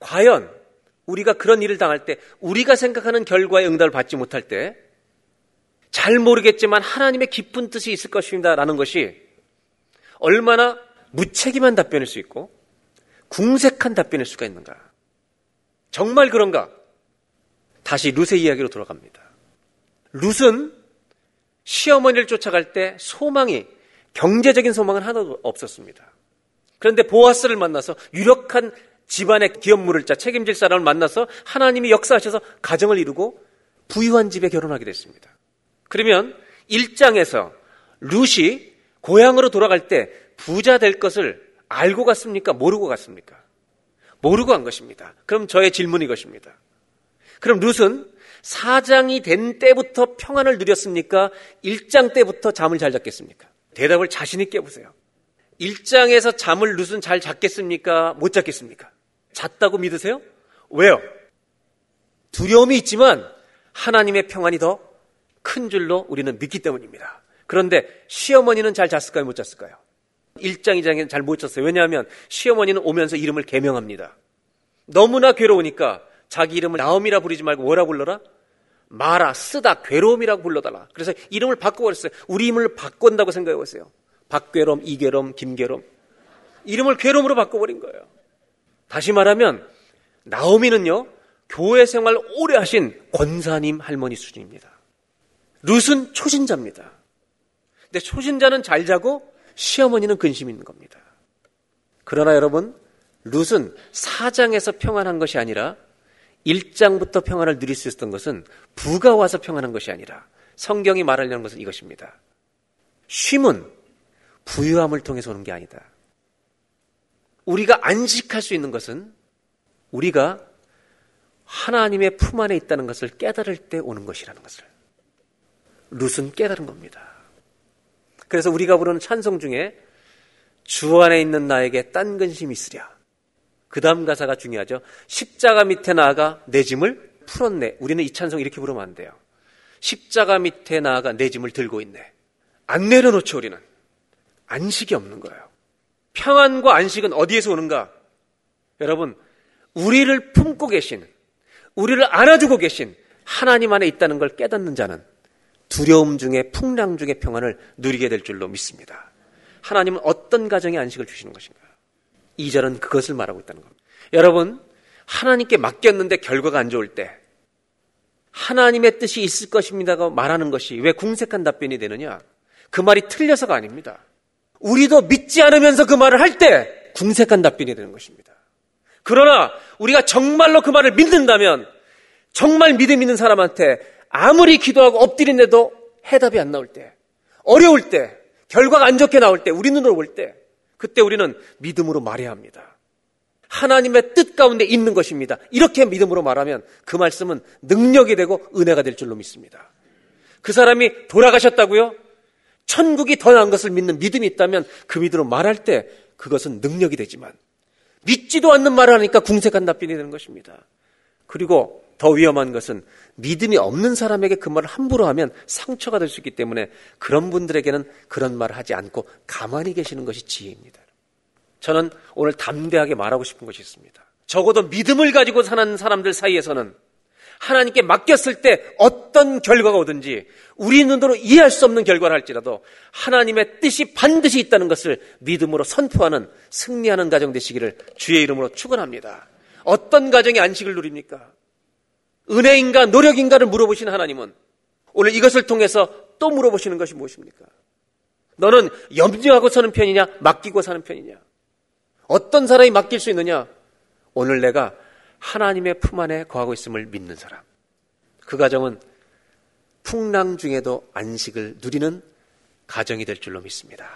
과연 우리가 그런 일을 당할 때 우리가 생각하는 결과의 응답을 받지 못할 때 잘 모르겠지만 하나님의 깊은 뜻이 있을 것입니다 라는 것이 얼마나 무책임한 답변일 수 있고 궁색한 답변일 수가 있는가? 정말 그런가? 다시 룻의 이야기로 돌아갑니다. 룻은 시어머니를 쫓아갈 때 소망이 경제적인 소망은 하나도 없었습니다. 그런데 보아스를 만나서 유력한 집안의 기업물을 짜 책임질 사람을 만나서 하나님이 역사하셔서 가정을 이루고 부유한 집에 결혼하게 됐습니다. 그러면 1장에서 룻이 고향으로 돌아갈 때 부자 될 것을 알고 갔습니까? 모르고 갔습니까? 모르고 간 것입니다. 그럼 저의 질문이 이것입니다. 그럼 룻은 사장이 된 때부터 평안을 누렸습니까? 1장 때부터 잠을 잘 잤겠습니까? 대답을 자신있게 해보세요. 1장에서 잠을 룻은 잘 잤겠습니까? 못 잤겠습니까? 잤다고 믿으세요? 왜요? 두려움이 있지만 하나님의 평안이 더 큰 줄로 우리는 믿기 때문입니다. 그런데 시어머니는 잘 잤을까요? 못 잤을까요? 1장, 2장에는 잘 못 잤어요. 왜냐하면 시어머니는 오면서 이름을 개명합니다. 너무나 괴로우니까 자기 이름을 나옴이라 부르지 말고 뭐라 불러라? 마라, 쓰다, 괴로움이라고 불러달라. 그래서 이름을 바꿔버렸어요. 우리 이름을 바꾼다고 생각해보세요. 박괴롬, 이괴롬, 김괴롬. 이름을 괴롬으로 바꿔버린 거예요. 다시 말하면, 나오미는요, 교회 생활 오래 하신 권사님 할머니 수준입니다. 룻은 초신자입니다. 근데 초신자는 잘 자고 시어머니는 근심 있는 겁니다. 그러나 여러분, 룻은 사장에서 평안한 것이 아니라 1장부터 평안을 누릴 수 있었던 것은 부가 와서 평안한 것이 아니라 성경이 말하려는 것은 이것입니다. 쉼은 부유함을 통해서 오는 게 아니다. 우리가 안식할 수 있는 것은 우리가 하나님의 품 안에 있다는 것을 깨달을 때 오는 것이라는 것을 룻은 깨달은 겁니다. 그래서 우리가 부르는 찬송 중에 주 안에 있는 나에게 딴 근심이 있으랴. 그 다음 가사가 중요하죠. 십자가 밑에 나아가 내 짐을 풀었네. 우리는 이 찬송 이렇게 부르면 안 돼요. 십자가 밑에 나아가 내 짐을 들고 있네. 안 내려놓죠, 우리는. 안식이 없는 거예요. 평안과 안식은 어디에서 오는가? 여러분, 우리를 품고 계신, 우리를 안아주고 계신 하나님 안에 있다는 걸 깨닫는 자는 두려움 중에 풍랑 중에 평안을 누리게 될 줄로 믿습니다. 하나님은 어떤 가정에 안식을 주시는 것인가? 2절은 그것을 말하고 있다는 겁니다. 여러분, 하나님께 맡겼는데 결과가 안 좋을 때 하나님의 뜻이 있을 것입니다가 말하는 것이 왜 궁색한 답변이 되느냐? 그 말이 틀려서가 아닙니다. 우리도 믿지 않으면서 그 말을 할 때 궁색한 답변이 되는 것입니다. 그러나 우리가 정말로 그 말을 믿는다면 정말 믿음 있는 사람한테 아무리 기도하고 엎드린데도 해답이 안 나올 때, 어려울 때, 결과가 안 좋게 나올 때, 우리 눈으로 볼 때, 그때 우리는 믿음으로 말해야 합니다. 하나님의 뜻 가운데 있는 것입니다. 이렇게 믿음으로 말하면 그 말씀은 능력이 되고 은혜가 될 줄로 믿습니다. 그 사람이 돌아가셨다고요? 천국이 더 나은 것을 믿는 믿음이 있다면 그 믿음으로 말할 때 그것은 능력이 되지만 믿지도 않는 말을 하니까 궁색한 답변이 되는 것입니다. 그리고 더 위험한 것은 믿음이 없는 사람에게 그 말을 함부로 하면 상처가 될 수 있기 때문에 그런 분들에게는 그런 말을 하지 않고 가만히 계시는 것이 지혜입니다. 저는 오늘 담대하게 말하고 싶은 것이 있습니다. 적어도 믿음을 가지고 사는 사람들 사이에서는 하나님께 맡겼을 때 어떤 결과가 오든지 우리 눈으로 이해할 수 없는 결과를 할지라도 하나님의 뜻이 반드시 있다는 것을 믿음으로 선포하는 승리하는 가정 되시기를 주의 이름으로 축원합니다. 어떤 가정이 안식을 누립니까? 은혜인가 노력인가를 물어보신 하나님은 오늘 이것을 통해서 또 물어보시는 것이 무엇입니까? 너는 염려하고 사는 편이냐 맡기고 사는 편이냐? 어떤 사람이 맡길 수 있느냐? 오늘 내가 하나님의 품 안에 거하고 있음을 믿는 사람. 그 가정은 풍랑 중에도 안식을 누리는 가정이 될 줄로 믿습니다.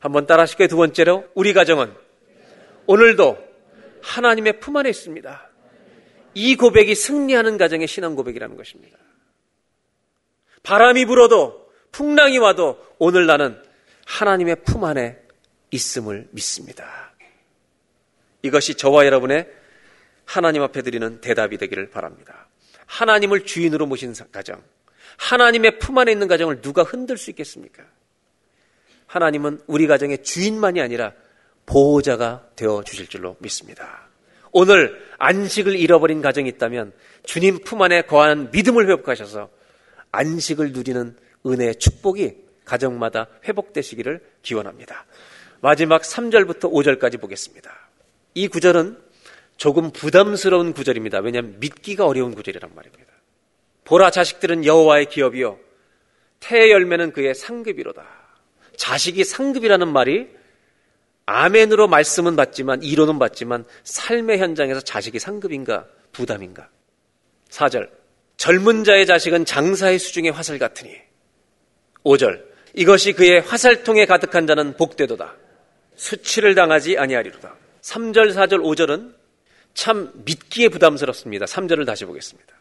한번 따라 하실게요. 두 번째로, 우리 가정은 오늘도 하나님의 품 안에 있습니다. 이 고백이 승리하는 가정의 신앙 고백이라는 것입니다. 바람이 불어도 풍랑이 와도 오늘 나는 하나님의 품 안에 있음을 믿습니다. 이것이 저와 여러분의 하나님 앞에 드리는 대답이 되기를 바랍니다. 하나님을 주인으로 모신 가정, 하나님의 품 안에 있는 가정을 누가 흔들 수 있겠습니까? 하나님은 우리 가정의 주인만이 아니라 보호자가 되어 주실 줄로 믿습니다. 오늘 안식을 잃어버린 가정이 있다면 주님 품 안에 거하는 믿음을 회복하셔서 안식을 누리는 은혜의 축복이 가정마다 회복되시기를 기원합니다. 마지막 3절부터 5절까지 보겠습니다. 이 구절은 조금 부담스러운 구절입니다. 왜냐하면 믿기가 어려운 구절이란 말입니다. 보라 자식들은 여호와의 기업이요 태의 열매는 그의 상급이로다. 자식이 상급이라는 말이 아멘으로 말씀은 받지만 이론은 받지만 삶의 현장에서 자식이 상급인가 부담인가. 4절 젊은 자의 자식은 장사의 수중의 화살 같으니 5절 이것이 그의 화살통에 가득한 자는 복되도다. 수치를 당하지 아니하리로다. 3절, 4절, 5절은 참 믿기에 부담스럽습니다. 3절을 다시 보겠습니다.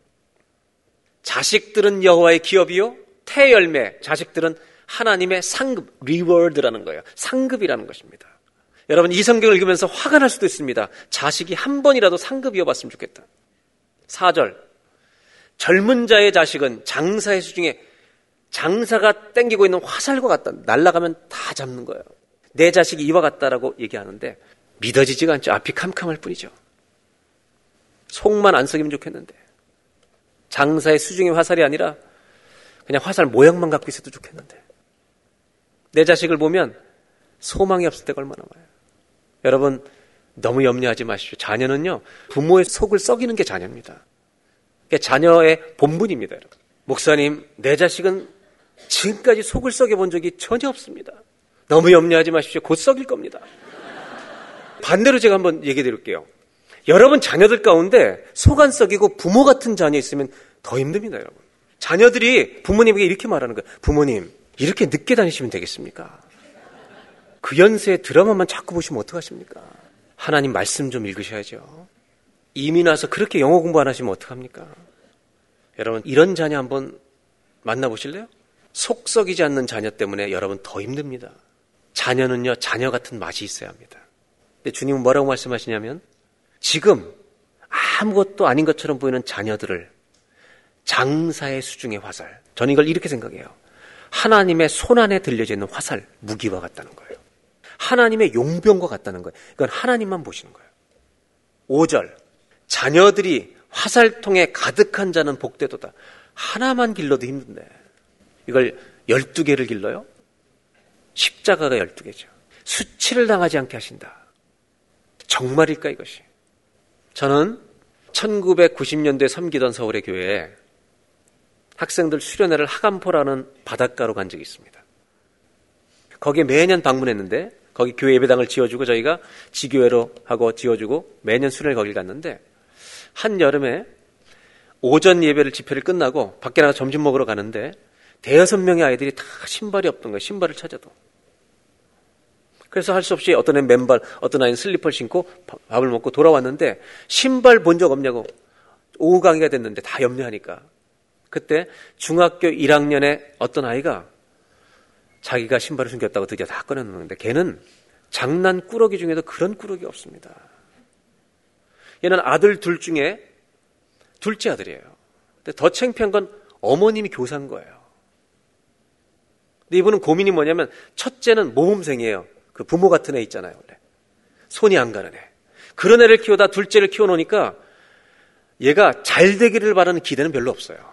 자식들은 여호와의 기업이요 태열매 자식들은 하나님의 상급 리워드라는 거예요. 상급이라는 것입니다. 여러분 이 성경을 읽으면서 화가 날 수도 있습니다. 자식이 한 번이라도 상급 이어봤으면 좋겠다. 4절 젊은 자의 자식은 장사의 수중에 장사가 땡기고 있는 화살과 같다. 날아가면 다 잡는 거예요. 내 자식이 이와 같다라고 얘기하는데 믿어지지가 않죠. 앞이 캄캄할 뿐이죠. 속만 안 썩이면 좋겠는데. 장사의 수중의 화살이 아니라 그냥 화살 모양만 갖고 있어도 좋겠는데. 내 자식을 보면 소망이 없을 때가 얼마나 많아요. 여러분, 너무 염려하지 마십시오. 자녀는요, 부모의 속을 썩이는 게 자녀입니다. 그게 자녀의 본분입니다, 여러분. 목사님, 내 자식은 지금까지 속을 썩여 본 적이 전혀 없습니다. 너무 염려하지 마십시오. 곧 썩일 겁니다. 반대로 제가 한번 얘기해 드릴게요. 여러분 자녀들 가운데 속 안 썩이고 부모 같은 자녀 있으면 더 힘듭니다, 여러분. 자녀들이 부모님에게 이렇게 말하는 거예요. 부모님, 이렇게 늦게 다니시면 되겠습니까? 그 연세에 드라마만 자꾸 보시면 어떡하십니까? 하나님 말씀 좀 읽으셔야죠. 이미 나서 그렇게 영어 공부 안 하시면 어떡합니까? 여러분, 이런 자녀 한번 만나보실래요? 속 썩이지 않는 자녀 때문에 여러분 더 힘듭니다. 자녀는요, 자녀 같은 맛이 있어야 합니다. 근데 주님은 뭐라고 말씀하시냐면, 지금 아무것도 아닌 것처럼 보이는 자녀들을 장사의 수중의 화살. 저는 이걸 이렇게 생각해요. 하나님의 손 안에 들려져 있는 화살, 무기와 같다는 거예요. 하나님의 용병과 같다는 거예요. 이건 하나님만 보시는 거예요. 5절. 자녀들이 화살통에 가득한 자는 복되도다. 하나만 길러도 힘든데. 이걸 12개를 길러요? 십자가가 12개죠. 수치를 당하지 않게 하신다. 정말일까 이것이? 저는 1990년도에 섬기던 서울의 교회에 학생들 수련회를 하간포라는 바닷가로 간 적이 있습니다. 거기에 매년 방문했는데 거기 교회 예배당을 지어주고 저희가 지교회로 하고 지어주고 매년 수련회 거길 갔는데 한 여름에 오전 예배를 집회를 끝나고 밖에 나가 점심 먹으러 가는데 대여섯 명의 아이들이 다 신발이 없던 거예요. 신발을 찾아도. 그래서 할 수 없이 어떤 애는 맨발, 어떤 아이는 슬리퍼를 신고 밥을 먹고 돌아왔는데 신발 본 적 없냐고 오후 강의가 됐는데 다 염려하니까 그때 중학교 1학년에 어떤 아이가 자기가 신발을 숨겼다고 드디어 다 꺼내놓는데 걔는 장난 꾸러기 중에도 그런 꾸러기 없습니다. 얘는 아들 둘 중에 둘째 아들이에요. 근데 더 창피한 건 어머님이 교사인 거예요. 근데 이분은 고민이 뭐냐면 첫째는 모범생이에요. 그 부모 같은 애 있잖아요, 원래. 손이 안 가는 애. 그런 애를 키우다 둘째를 키워놓으니까 얘가 잘 되기를 바라는 기대는 별로 없어요.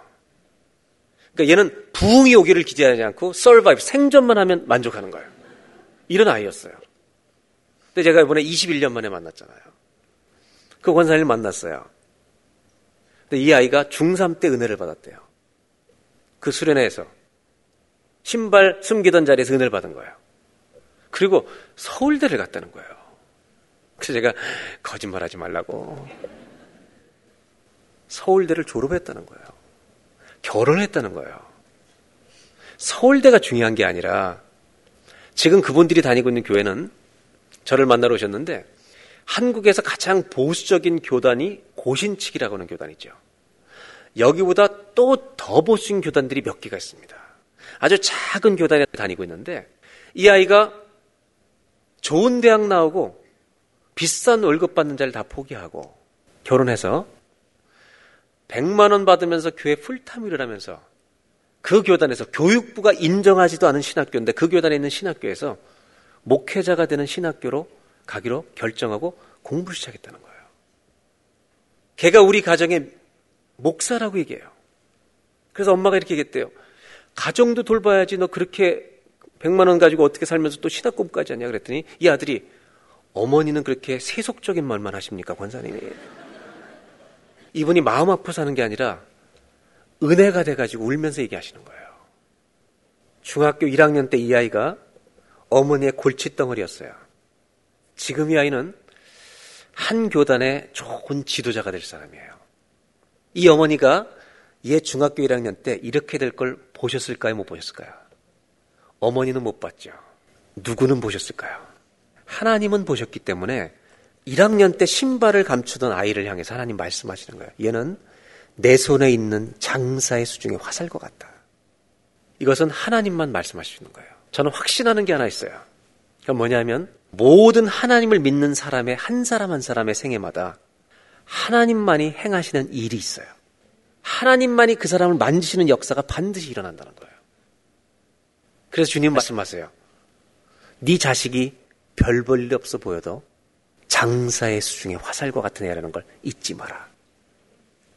그러니까 얘는 부흥이 오기를 기대하지 않고 survive, 생존만 하면 만족하는 거예요. 이런 아이였어요. 근데 제가 이번에 21년 만에 만났잖아요. 그 권사님을 만났어요. 근데 이 아이가 중3 때 은혜를 받았대요. 그 수련회에서. 신발 숨기던 자리에서 은혜를 받은 거예요. 그리고 서울대를 갔다는 거예요. 그래서 제가 거짓말 하지 말라고. 서울대를 졸업했다는 거예요. 결혼했다는 거예요. 서울대가 중요한 게 아니라 지금 그분들이 다니고 있는 교회는 저를 만나러 오셨는데 한국에서 가장 보수적인 교단이 고신칙이라고 하는 교단이죠. 여기보다 또 더 보수인 교단들이 몇 개가 있습니다. 아주 작은 교단에 다니고 있는데 이 아이가 좋은 대학 나오고 비싼 월급 받는 자를 다 포기하고 결혼해서 100만 원 받으면서 교회 풀타임 일을 하면서 그 교단에서 교육부가 인정하지도 않은 신학교인데 그 교단에 있는 신학교에서 목회자가 되는 신학교로 가기로 결정하고 공부를 시작했다는 거예요. 걔가 우리 가정의 목사라고 얘기해요. 그래서 엄마가 이렇게 얘기했대요. 가정도 돌봐야지 너 그렇게 100만 원 가지고 어떻게 살면서 또 신학 공부까지 하냐 그랬더니 이 아들이 어머니는 그렇게 세속적인 말만 하십니까 권사님이 이분이 마음 아파서 하는 게 아니라 은혜가 돼가지고 울면서 얘기하시는 거예요. 중학교 1학년 때 이 아이가 어머니의 골칫덩어리였어요. 지금 이 아이는 한 교단의 좋은 지도자가 될 사람이에요. 이 어머니가 얘 중학교 1학년 때 이렇게 될 걸 보셨을까요? 못 보셨을까요? 어머니는 못 봤죠. 누구는 보셨을까요? 하나님은 보셨기 때문에 1학년 때 신발을 감추던 아이를 향해서 하나님 말씀하시는 거예요. 얘는 내 손에 있는 장사의 수중의 화살과 같다. 이것은 하나님만 말씀하시는 거예요. 저는 확신하는 게 하나 있어요. 그건 뭐냐면 모든 하나님을 믿는 사람의 한 사람 한 사람의 생애마다 하나님만이 행하시는 일이 있어요. 하나님만이 그 사람을 만지시는 역사가 반드시 일어난다는 거예요. 그래서 주님 말씀하세요. 네 자식이 별 볼일 없어 보여도 장사의 수중에 화살과 같은 애라는 걸 잊지 마라.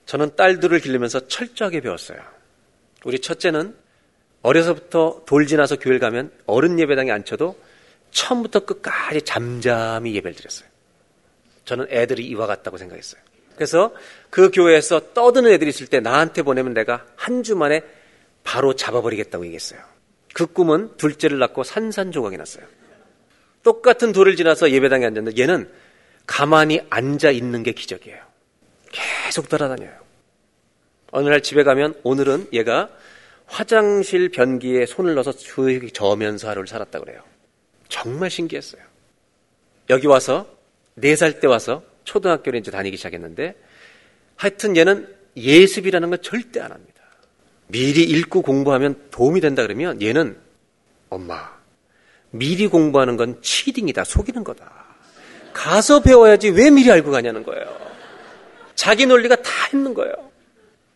저는 딸들을 기르면서 철저하게 배웠어요. 우리 첫째는 어려서부터 돌 지나서 교회를 가면 어른 예배당에 앉혀도 처음부터 끝까지 잠잠히 예배를 드렸어요. 저는 애들이 이와 같다고 생각했어요. 그래서 그 교회에서 떠드는 애들이 있을 때 나한테 보내면 내가 한 주 만에 바로 잡아버리겠다고 얘기했어요. 그 꿈은 둘째를 낳고 산산조각이 났어요. 똑같은 돌을 지나서 예배당에 앉았는데 얘는 가만히 앉아 있는 게 기적이에요. 계속 돌아다녀요. 어느 날 집에 가면 오늘은 얘가 화장실 변기에 손을 넣어서 조용히 저면서 하루를 살았다 그래요. 정말 신기했어요. 여기 와서 네 살 때 와서 초등학교를 이제 다니기 시작했는데 하여튼 얘는 예습이라는 건 절대 안 합니다. 미리 읽고 공부하면 도움이 된다 그러면 얘는 엄마 미리 공부하는 건 치딩이다 속이는 거다. 가서 배워야지 왜 미리 알고 가냐는 거예요. 자기 논리가 다 있는 거예요.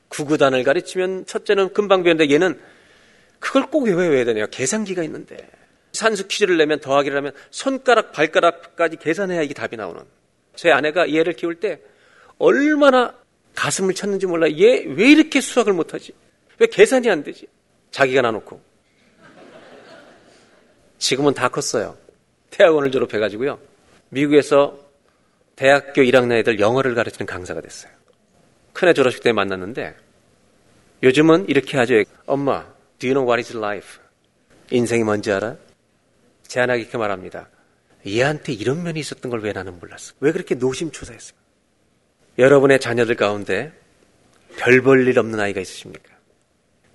구구단을 가르치면 첫째는 금방 배우는데 얘는 그걸 꼭 외워야 되네요. 계산기가 있는데. 산수 퀴즈를 내면 더하기를 하면 손가락, 발가락까지 계산해야 이게 답이 나오는. 제 아내가 얘를 키울 때 얼마나 가슴을 쳤는지 몰라. 얘 왜 이렇게 수학을 못하지? 왜 계산이 안 되지? 자기가 나놓고. 지금은 다 컸어요. 대학원을 졸업해가지고요. 미국에서 대학교 1학년 애들 영어를 가르치는 강사가 됐어요. 큰애 졸업식 때 만났는데 요즘은 이렇게 하죠. 엄마, do you know what is life? 인생이 뭔지 알아? 제안하기 이렇게 말합니다. 얘한테 이런 면이 있었던 걸 왜 나는 몰랐어? 왜 그렇게 노심초사했어? 여러분의 자녀들 가운데 별 볼 일 없는 아이가 있으십니까?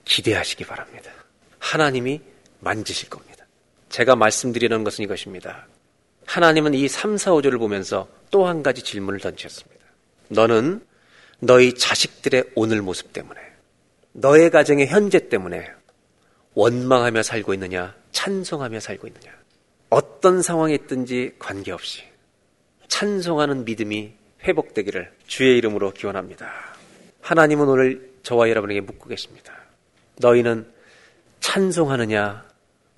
기대하시기 바랍니다. 하나님이 만지실 겁니다. 제가 말씀드리는 것은 이것입니다. 하나님은 이 3, 4, 5절을 보면서 또 한 가지 질문을 던지셨습니다. 너는 너희 자식들의 오늘 모습 때문에, 너의 가정의 현재 때문에 원망하며 살고 있느냐, 찬송하며 살고 있느냐. 어떤 상황에 있든지 관계없이 찬송하는 믿음이 회복되기를 주의 이름으로 기원합니다. 하나님은 오늘 저와 여러분에게 묻고 계십니다. 너희는 찬송하느냐,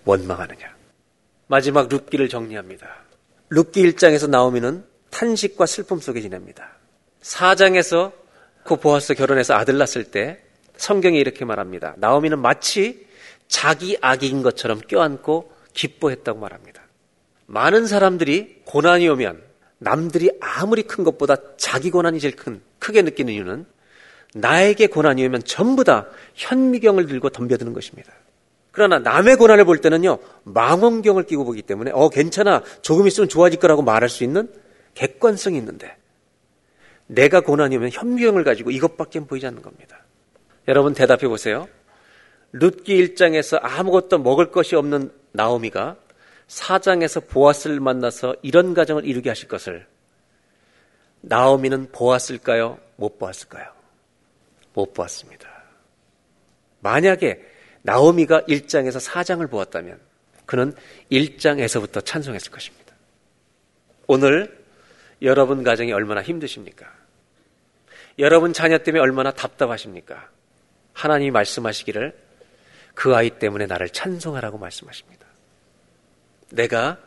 원망하느냐. 마지막 룻기를 정리합니다. 룻기 1장에서 나오미는 탄식과 슬픔 속에 지냅니다. 4장에서 그 보아스 결혼해서 아들 낳았을 때 성경이 이렇게 말합니다. 나오미는 마치 자기 아기인 것처럼 껴안고 기뻐했다고 말합니다. 많은 사람들이 고난이 오면 남들이 아무리 큰 것보다 자기 고난이 제일 큰, 크게 느끼는 이유는 나에게 고난이 오면 전부 다 현미경을 들고 덤벼드는 것입니다. 그러나 남의 고난을 볼 때는요, 망원경을 끼고 보기 때문에, 어, 괜찮아. 조금 있으면 좋아질 거라고 말할 수 있는 객관성이 있는데, 내가 고난이 오면 현미경을 가지고 이것밖에 보이지 않는 겁니다. 여러분 대답해 보세요. 룻기 1장에서 아무것도 먹을 것이 없는 나오미가 4장에서 보아스를 만나서 이런 가정을 이루게 하실 것을 나오미는 보았을까요? 못 보았을까요? 못 보았습니다. 만약에 나오미가 1장에서 4장을 보았다면 그는 1장에서부터 찬송했을 것입니다. 오늘 여러분 가정이 얼마나 힘드십니까? 여러분 자녀 때문에 얼마나 답답하십니까? 하나님이 말씀하시기를 그 아이 때문에 나를 찬송하라고 말씀하십니다. 내가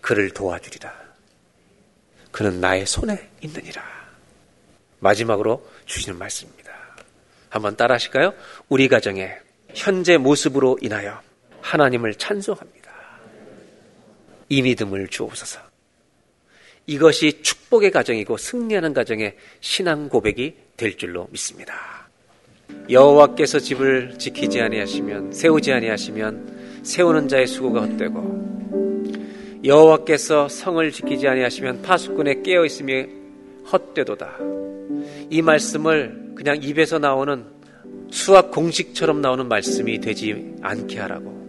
그를 도와주리라. 그는 나의 손에 있느니라. 마지막으로 주시는 말씀입니다. 한번 따라 하실까요? 우리 가정의 현재 모습으로 인하여 하나님을 찬송합니다. 이 믿음을 주옵소서. 이것이 축복의 가정이고 승리하는 가정의 신앙 고백이 될 줄로 믿습니다. 여호와께서 집을 지키지 아니하시면 세우지 아니하시면 세우는 자의 수고가 헛되고 여호와께서 성을 지키지 아니하시면 파수꾼에 깨어 있음이 헛되도다. 이 말씀을 그냥 입에서 나오는 수학 공식처럼 나오는 말씀이 되지 않게 하라고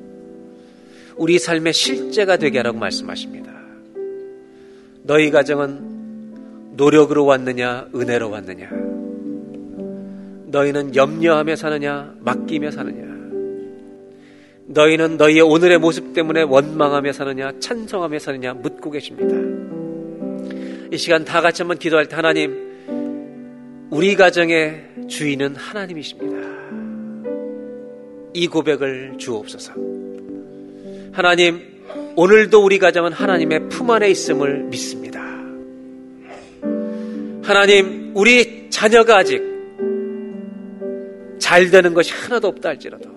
우리 삶의 실제가 되게 하라고 말씀하십니다. 너희 가정은 노력으로 왔느냐, 은혜로 왔느냐? 너희는 염려하며 사느냐, 맡기며 사느냐? 너희는 너희의 오늘의 모습 때문에 원망하며 사느냐, 찬성하며 사느냐, 묻고 계십니다. 이 시간 다 같이 한번 기도할 때 하나님, 우리 가정의 주인은 하나님이십니다. 이 고백을 주옵소서. 하나님, 오늘도 우리 가정은 하나님의 품 안에 있음을 믿습니다. 하나님, 우리 자녀가 아직 잘 되는 것이 하나도 없다 할지라도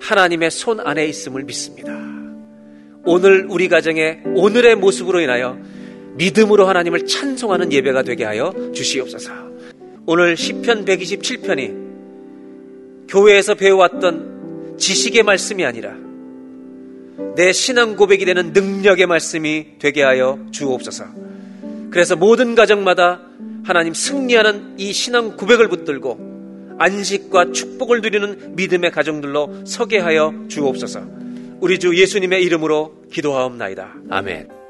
하나님의 손 안에 있음을 믿습니다. 오늘 우리 가정의 오늘의 모습으로 인하여 믿음으로 하나님을 찬송하는 예배가 되게 하여 주시옵소서. 오늘 시편 127편이 교회에서 배워왔던 지식의 말씀이 아니라 내 신앙 고백이 되는 능력의 말씀이 되게 하여 주옵소서. 그래서 모든 가정마다 하나님 승리하는 이 신앙 고백을 붙들고 안식과 축복을 누리는 믿음의 가정들로 서게 하여 주옵소서. 우리 주 예수님의 이름으로 기도하옵나이다. 아멘.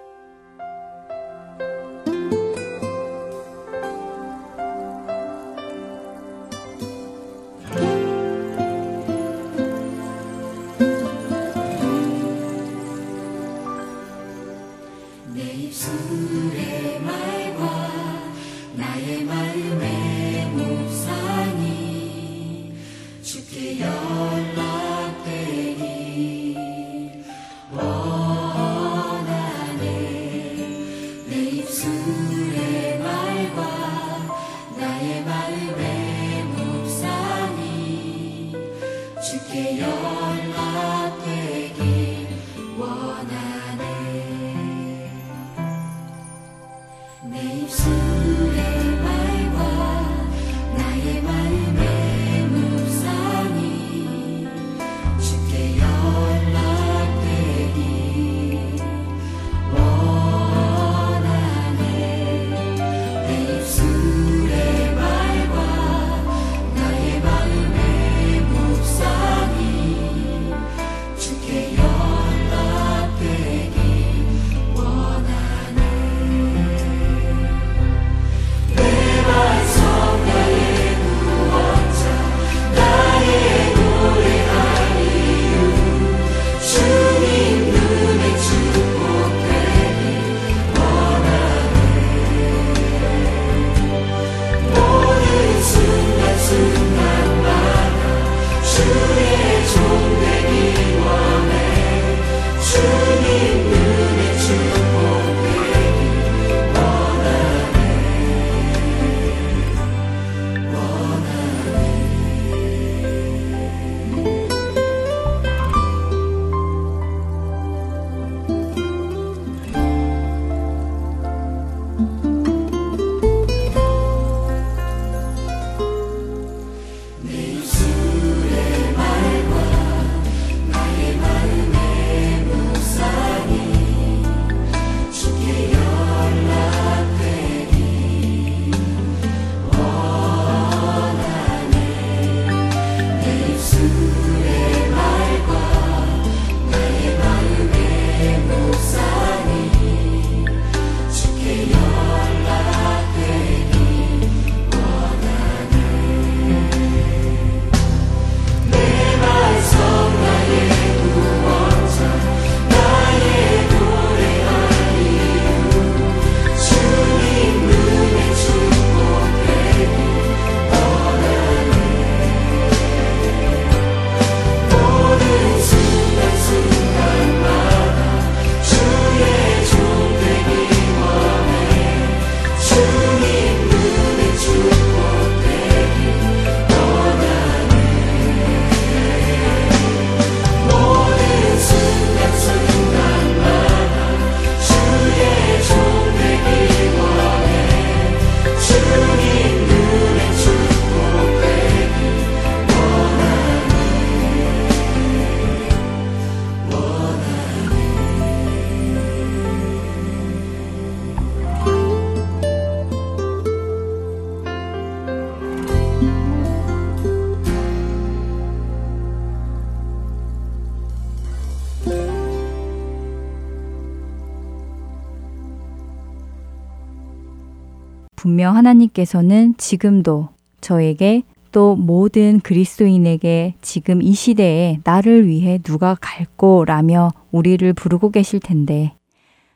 분명 하나님께서는 지금도 저에게 또 모든 그리스도인에게 지금 이 시대에 나를 위해 누가 갈고라며 우리를 부르고 계실 텐데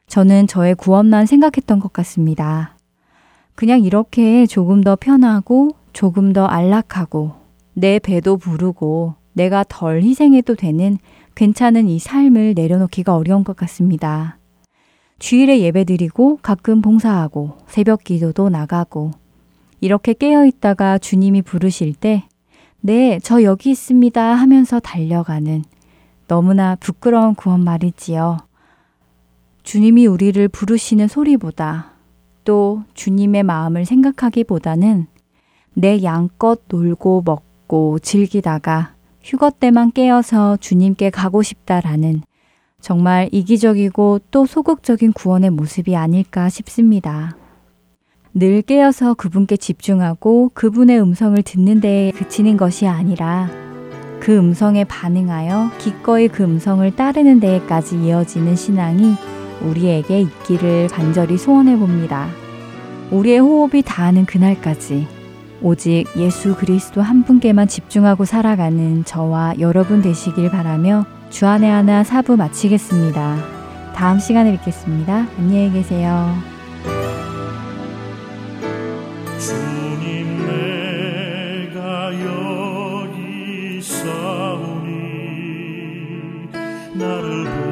저는 저의 구원만 생각했던 것 같습니다. 그냥 이렇게 조금 더 편하고 조금 더 안락하고 내 배도 부르고 내가 덜 희생해도 되는 괜찮은 이 삶을 내려놓기가 어려운 것 같습니다. 주일에 예배드리고 가끔 봉사하고 새벽 기도도 나가고 이렇게 깨어 있다가 주님이 부르실 때 네, 저 여기 있습니다 하면서 달려가는 너무나 부끄러운 구원 말이지요. 주님이 우리를 부르시는 소리보다 또 주님의 마음을 생각하기보다는 내 양껏 놀고 먹고 즐기다가 휴거 때만 깨어서 주님께 가고 싶다라는 정말 이기적이고 또 소극적인 구원의 모습이 아닐까 싶습니다. 늘 깨어서 그분께 집중하고 그분의 음성을 듣는 데에 그치는 것이 아니라 그 음성에 반응하여 기꺼이 그 음성을 따르는 데에까지 이어지는 신앙이 우리에게 있기를 간절히 소원해 봅니다. 우리의 호흡이 닿는 그날까지 오직 예수 그리스도 한 분께만 집중하고 살아가는 저와 여러분 되시길 바라며 주안의 하나 사부 마치겠습니다. 다음 시간에 뵙겠습니다. 안녕히 계세요. 가진 것